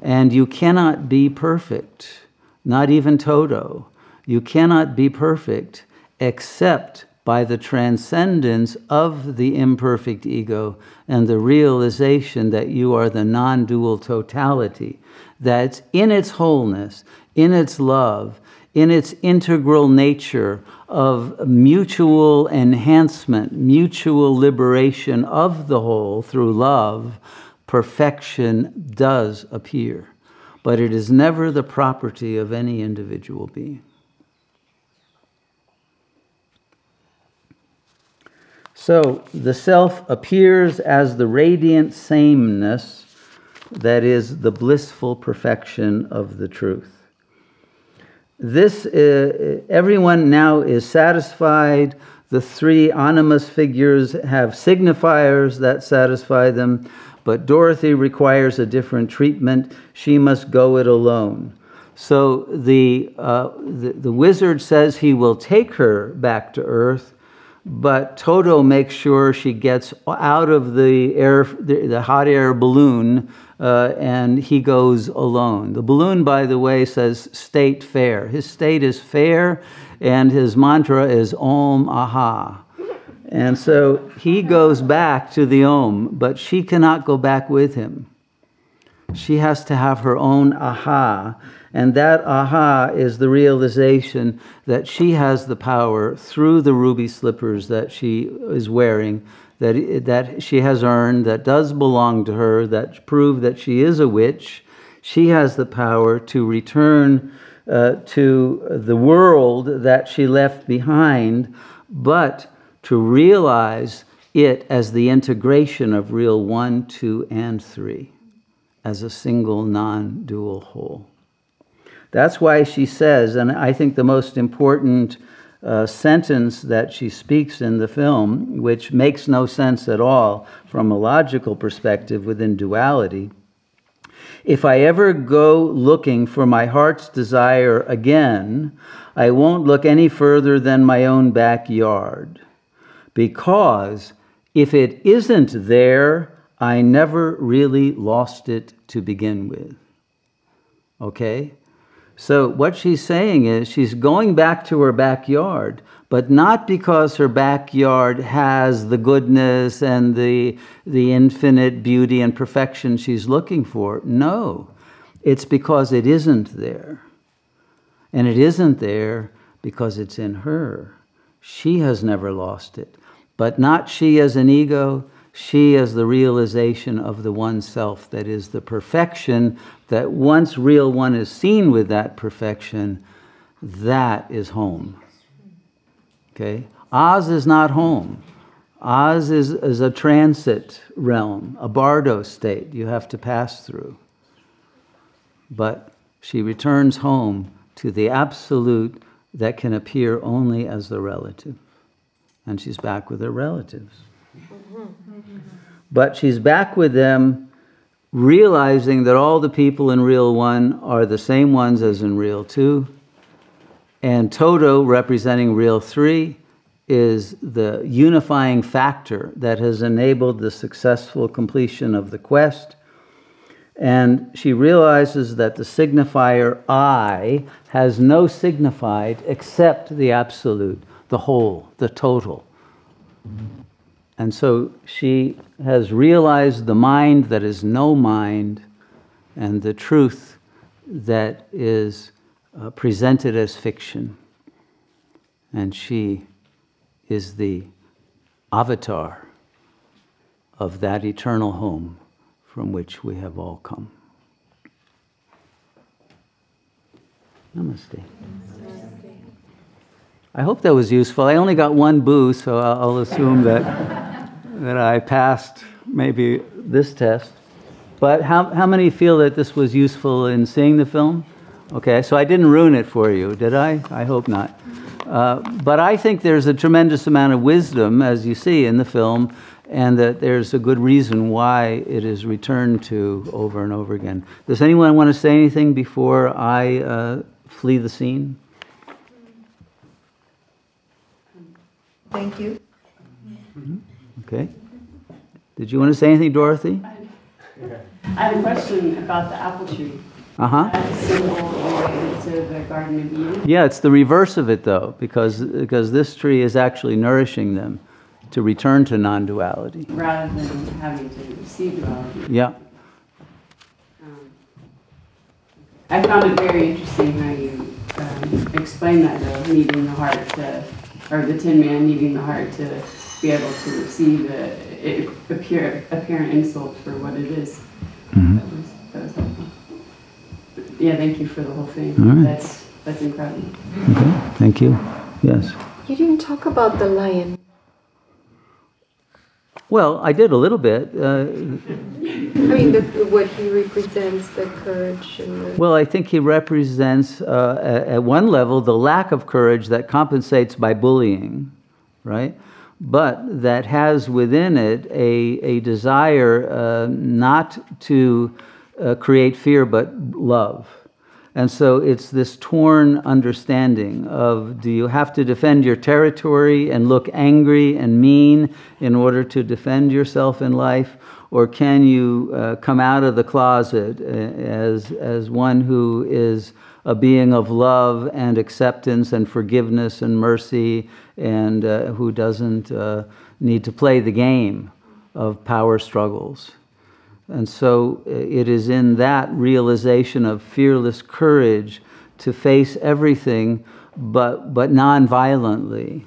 And you cannot be perfect, not even Toto. You cannot be perfect except by the transcendence of the imperfect ego and the realization that you are the non dual totality, that's in its wholeness, in its love, in its integral nature of mutual enhancement, mutual liberation of the whole through love, perfection does appear. But it is never the property of any individual being. So the self appears as the radiant sameness that is the blissful perfection of the truth. This, uh, everyone now is satisfied. The three animus figures have signifiers that satisfy them, but Dorothy requires a different treatment. She must go it alone. So the, uh, the, the wizard says he will take her back to Earth but Toto makes sure she gets out of the air, the, the hot air balloon, uh, and he goes alone. The balloon, by the way, says state fair. His state is fair, and his mantra is Om Aha. And so he goes back to the Om, but she cannot go back with him. She has to have her own aha. And that aha is the realization that she has the power through the ruby slippers that she is wearing, that, that she has earned, that does belong to her, that prove that she is a witch. She has the power to return uh, to the world that she left behind, but to realize it as the integration of real one, two, and three, as a single non dual whole. That's why she says, and I think the most important uh, sentence that she speaks in the film, which makes no sense at all from a logical perspective within duality. If I ever go looking for my heart's desire again, I won't look any further than my own backyard. Because if it isn't there, I never really lost it to begin with. Okay? So, what she's saying is she's going back to her backyard, but not because her backyard has the goodness and the, the infinite beauty and perfection she's looking for. No, it's because it isn't there. And it isn't there because it's in her. She has never lost it, but not she as an ego, she is the realization of the one self that is the perfection that once real one is seen with that perfection, That is home. Okay? Oz is not home. Oz is, is a transit realm, a bardo state you have to pass through. But she returns home to the absolute that can appear only as the relative. And she's back with her relatives. But she's back with them realizing that all the people in Real 1 are the same ones as in Real 2. And Toto, representing Real 3, is the unifying factor that has enabled the successful completion of the quest. And she realizes that the signifier I has no signified except the absolute, the whole, the total. And so she has realized the mind that is no mind and the truth that is uh, presented as fiction. And she is the avatar of that eternal home from which we have all come. Namaste. I hope that was useful. I only got one boo, so I'll assume that, that I passed maybe this test. But how, how many feel that this was useful in seeing the film? Okay, so I didn't ruin it for you, did I? I hope not. Uh, but I think there's a tremendous amount of wisdom, as you see in the film, and that there's a good reason why it is returned to over and over again. Does anyone want to say anything before I uh, flee the scene? Thank you. Okay. Did you want to say anything, Dorothy? I have a question about the apple tree. Uh huh. That's a symbol related to the Garden of Eden. Yeah, it's the reverse of it though, because because this tree is actually nourishing them to return to non-duality. rather than having to receive duality. Yeah. Um, I found it very interesting how you um, explain that though, needing the heart to, or the Tin Man needing the heart to be able to receive the it appear, apparent insult for what it is. Mhm. That was, that was helpful. Yeah, thank you for the whole thing. All right. That's, that's incredible. Okay. Thank you. Yes. You didn't talk about the lion. Well, I did a little bit. Uh, I mean, the, what he represents, the courage and the. well, I think he represents, uh, at, at one level, the lack of courage that compensates by bullying, right? But that has within it a, a desire uh, not to uh, create fear but love. And so it's this torn understanding of do you have to defend your territory and look angry and mean in order to defend yourself in life? Or can you uh, come out of the closet uh, as, as one who is a being of love and acceptance and forgiveness and mercy and uh, who doesn't uh, need to play the game of power struggles? And so uh, it is in that realization of fearless courage to face everything, but, but non-violently,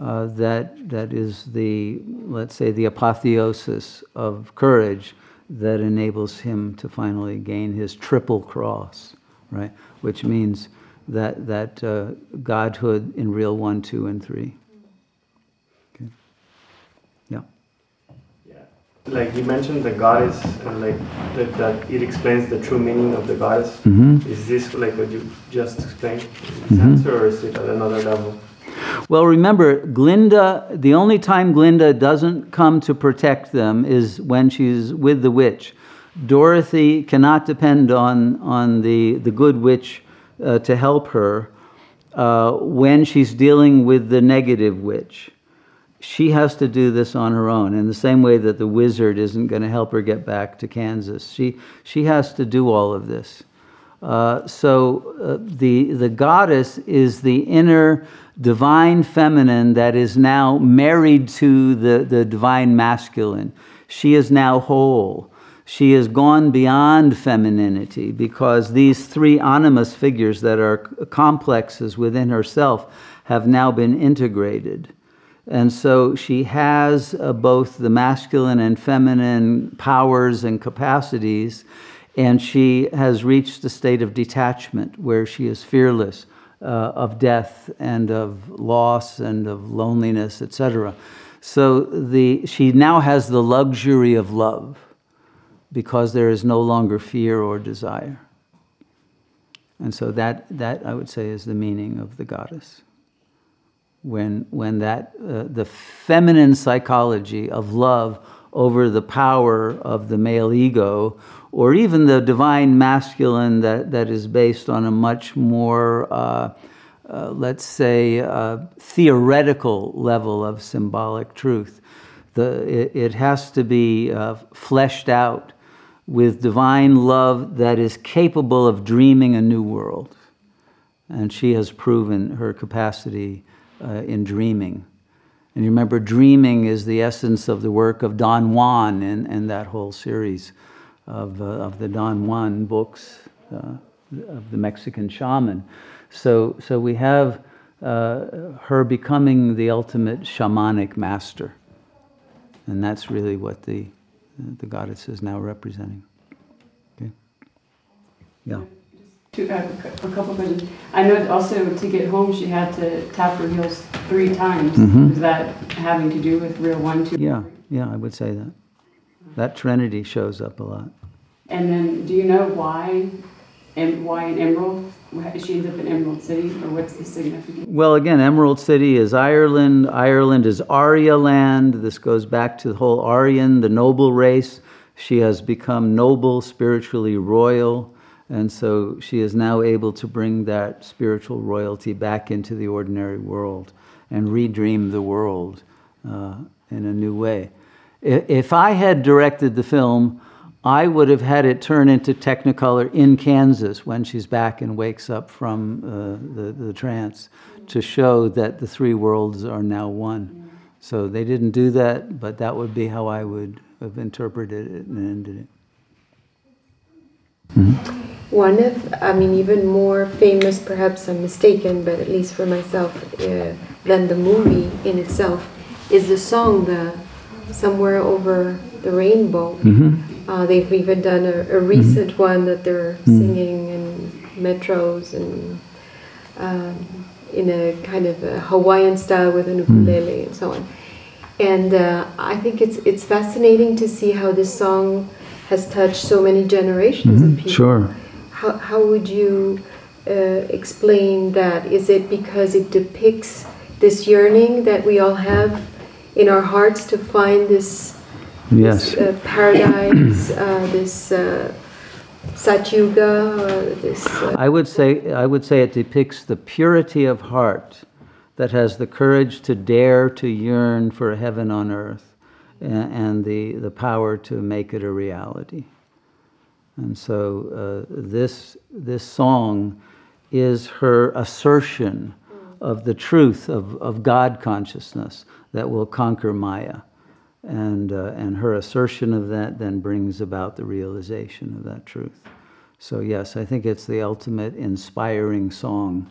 uh, that, that is the, let's say, the apotheosis of courage that enables him to finally gain his triple cross, right? Which means that, that uh, godhood in real one, two, and three. Okay. Yeah. Like you mentioned the goddess, and like that, that it explains the true meaning of the goddess. Mhm. Is this like what you just explained in Mm-hmm. a sense, or is it at another level? Well, remember, Glinda, the only time Glinda doesn't come to protect them is when she's with the witch. Dorothy cannot depend on, on the, the good witch uh, to help her uh, when she's dealing with the negative witch. She has to do this on her own, in the same way that the wizard isn't going to help her get back to Kansas. She, she has to do all of this. Uh, so uh, the, the goddess is the inner divine feminine that is now married to the, the divine masculine. She is now whole. She has gone beyond femininity because these three animus figures that are complexes within herself have now been integrated. And so she has uh, both the masculine and feminine powers and capacities, and she has reached the state of detachment where she is fearless uh, of death and of loss and of loneliness, etc. So the, she now has the luxury of love because there is no longer fear or desire. And so that, that I would say is the meaning of the goddess. When, when that, uh, the feminine psychology of love over the power of the male ego, or even the divine masculine that, that is based on a much more, uh, uh, let's say, uh, theoretical level of symbolic truth. The, it, it has to be uh, fleshed out with divine love that is capable of dreaming a new world. And she has proven her capacity uh, in dreaming. And you remember, dreaming is the essence of the work of Don Juan and, and that whole series of, uh, of the Don Juan books uh, of the Mexican shaman. So, so we have uh, her becoming the ultimate shamanic master. And that's really what the, the goddess is now representing. Okay? Yeah. Two, uh, a couple questions. I know also to get home, she had to tap her heels three times. Mhm. Is that having to do with real one, two? Yeah, yeah, I would say that. That trinity shows up a lot. And then, do you know why, and why an Emerald? She ends up in Emerald City, or what's the significance? Well, again, Emerald City is Ireland. Ireland is Arya land. This goes back to the whole Aryan, the noble race. She has become noble, spiritually royal, and so she is now able to bring that spiritual royalty back into the ordinary world and redream the world uh, in a new way. If I had directed the film, I would have had it turn into Technicolor in Kansas when she's back and wakes up from uh, the, the trance to show that the three worlds are now one. So they didn't do that, but that would be how I would have interpreted it and ended it. One of, I mean, even more famous, perhaps I'm mistaken, but at least for myself, uh, than the movie in itself, is the song, the Somewhere Over the Rainbow. Uh, they've even done a, a recent one that they're singing in metros and um, in a kind of a Hawaiian style with an ukulele and so on. And uh, I think it's it's fascinating to see how this song has touched so many generations of people. Sure. How, how would you uh, explain that? Is it because it depicts this yearning that we all have in our hearts to find this, Yes. this uh, paradise, uh, this uh, Sat Yuga, uh, this? Uh, I would say I would say it depicts the purity of heart that has the courage to dare to yearn for heaven on earth and, the, the power to make it a reality. And so uh, this this song is her assertion of the truth of, of God consciousness that will conquer Maya. And, uh, and her assertion of that then brings about the realization of that truth. So, yes, I think it's the ultimate inspiring song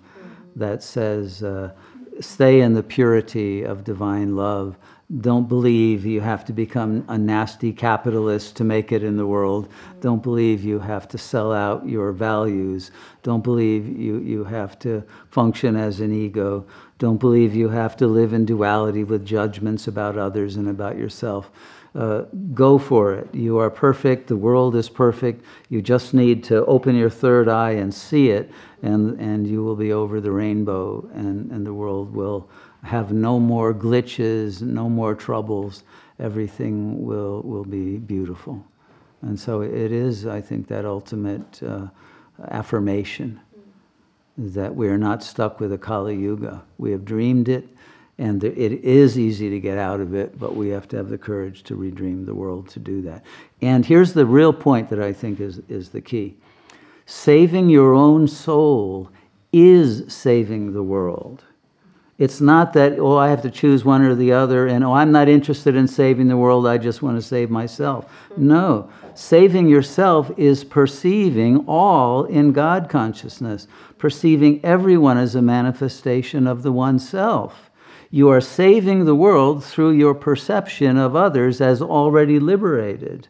that says, uh, stay in the purity of divine love. Don't believe you have to become a nasty capitalist to make it in the world. Don't believe you have to sell out your values. Don't believe you, you have to function as an ego. Don't believe you have to live in duality with judgments about others and about yourself. Uh, go for it. You are perfect. The world is perfect. You just need to open your third eye and see it, and, and you will be over the rainbow, and, and the world will have no more glitches, no more troubles. Everything will, will be beautiful. And so it is, I think, that ultimate uh, affirmation that we are not stuck with a Kali Yuga. We have dreamed it, and it is easy to get out of it, but we have to have the courage to redream the world to do that. And here's the real point that I think is, is the key saving your own soul is saving the world. It's not that, oh, I have to choose one or the other, and oh, I'm not interested in saving the world, I just want to save myself. Mm-hmm. No. Saving yourself is perceiving all in God consciousness, perceiving everyone as a manifestation of the one self. You are saving the world through your perception of others as already liberated.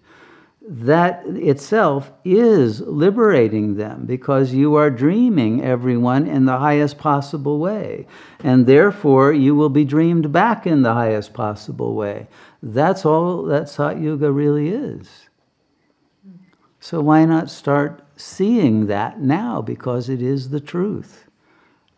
That itself is liberating them because you are dreaming everyone in the highest possible way. And therefore, you will be dreamed back in the highest possible way. That's all that Sat Yuga really is. So, why not start seeing that now because it is the truth?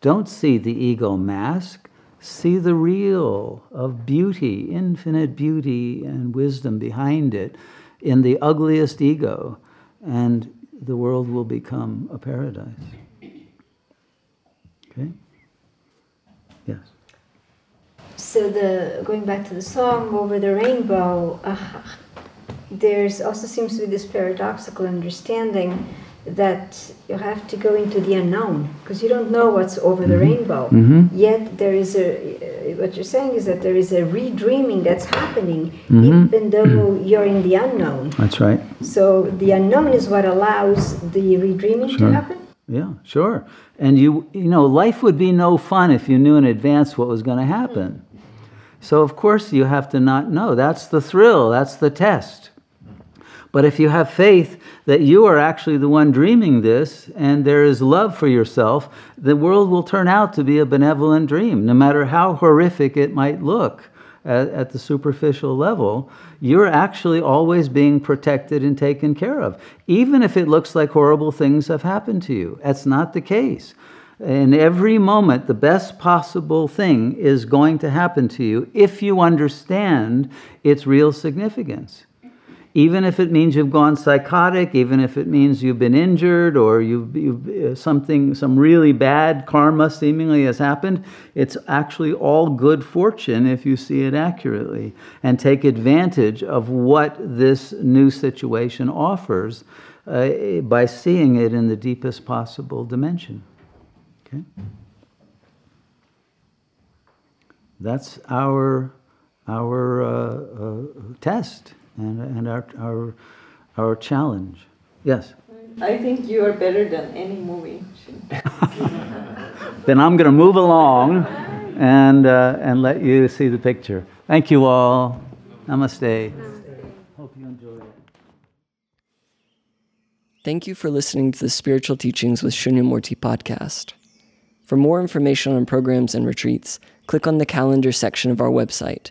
Don't see the ego mask, see the real of beauty, infinite beauty and wisdom behind it in the ugliest ego, and the world will become a paradise. Okay? Yes. So the going back to the song over the rainbow, uh, there's also seems to be this paradoxical understanding that you have to go into the unknown because you don't know what's over the rainbow. Mm-hmm. Yet there is a uh, what you're saying is that there is a redreaming that's happening Mhm. even though you're in the unknown. That's right. So the unknown is what allows the redreaming Sure. to happen. Yeah, sure. And you, you know, life would be no fun if you knew in advance what was going to happen. So, of course, you have to not know. That's the thrill, that's the test. But if you have faith that you are actually the one dreaming this and there is love for yourself, the world will turn out to be a benevolent dream, no matter how horrific it might look at, at the superficial level. You're actually always being protected and taken care of, even if it looks like horrible things have happened to you. That's not the case. In every moment, the best possible thing is going to happen to you if you understand its real significance even if it means you've gone psychotic, even if it means you've been injured or you've, you've uh, something, some really bad karma seemingly has happened, it's actually all good fortune if you see it accurately and take advantage of what this new situation offers uh, by seeing it in the deepest possible dimension. Okay? That's our, our uh, uh, test and, and our, our, our challenge. Yes? I think you are better than any movie. Then I'm going to move along and, uh, and let you see the picture. Thank you all. Namaste. Hope you enjoyed it. Thank you for listening to the Spiritual Teachings with Shunyamurti podcast. For more information on programs and retreats, click on the calendar section of our website,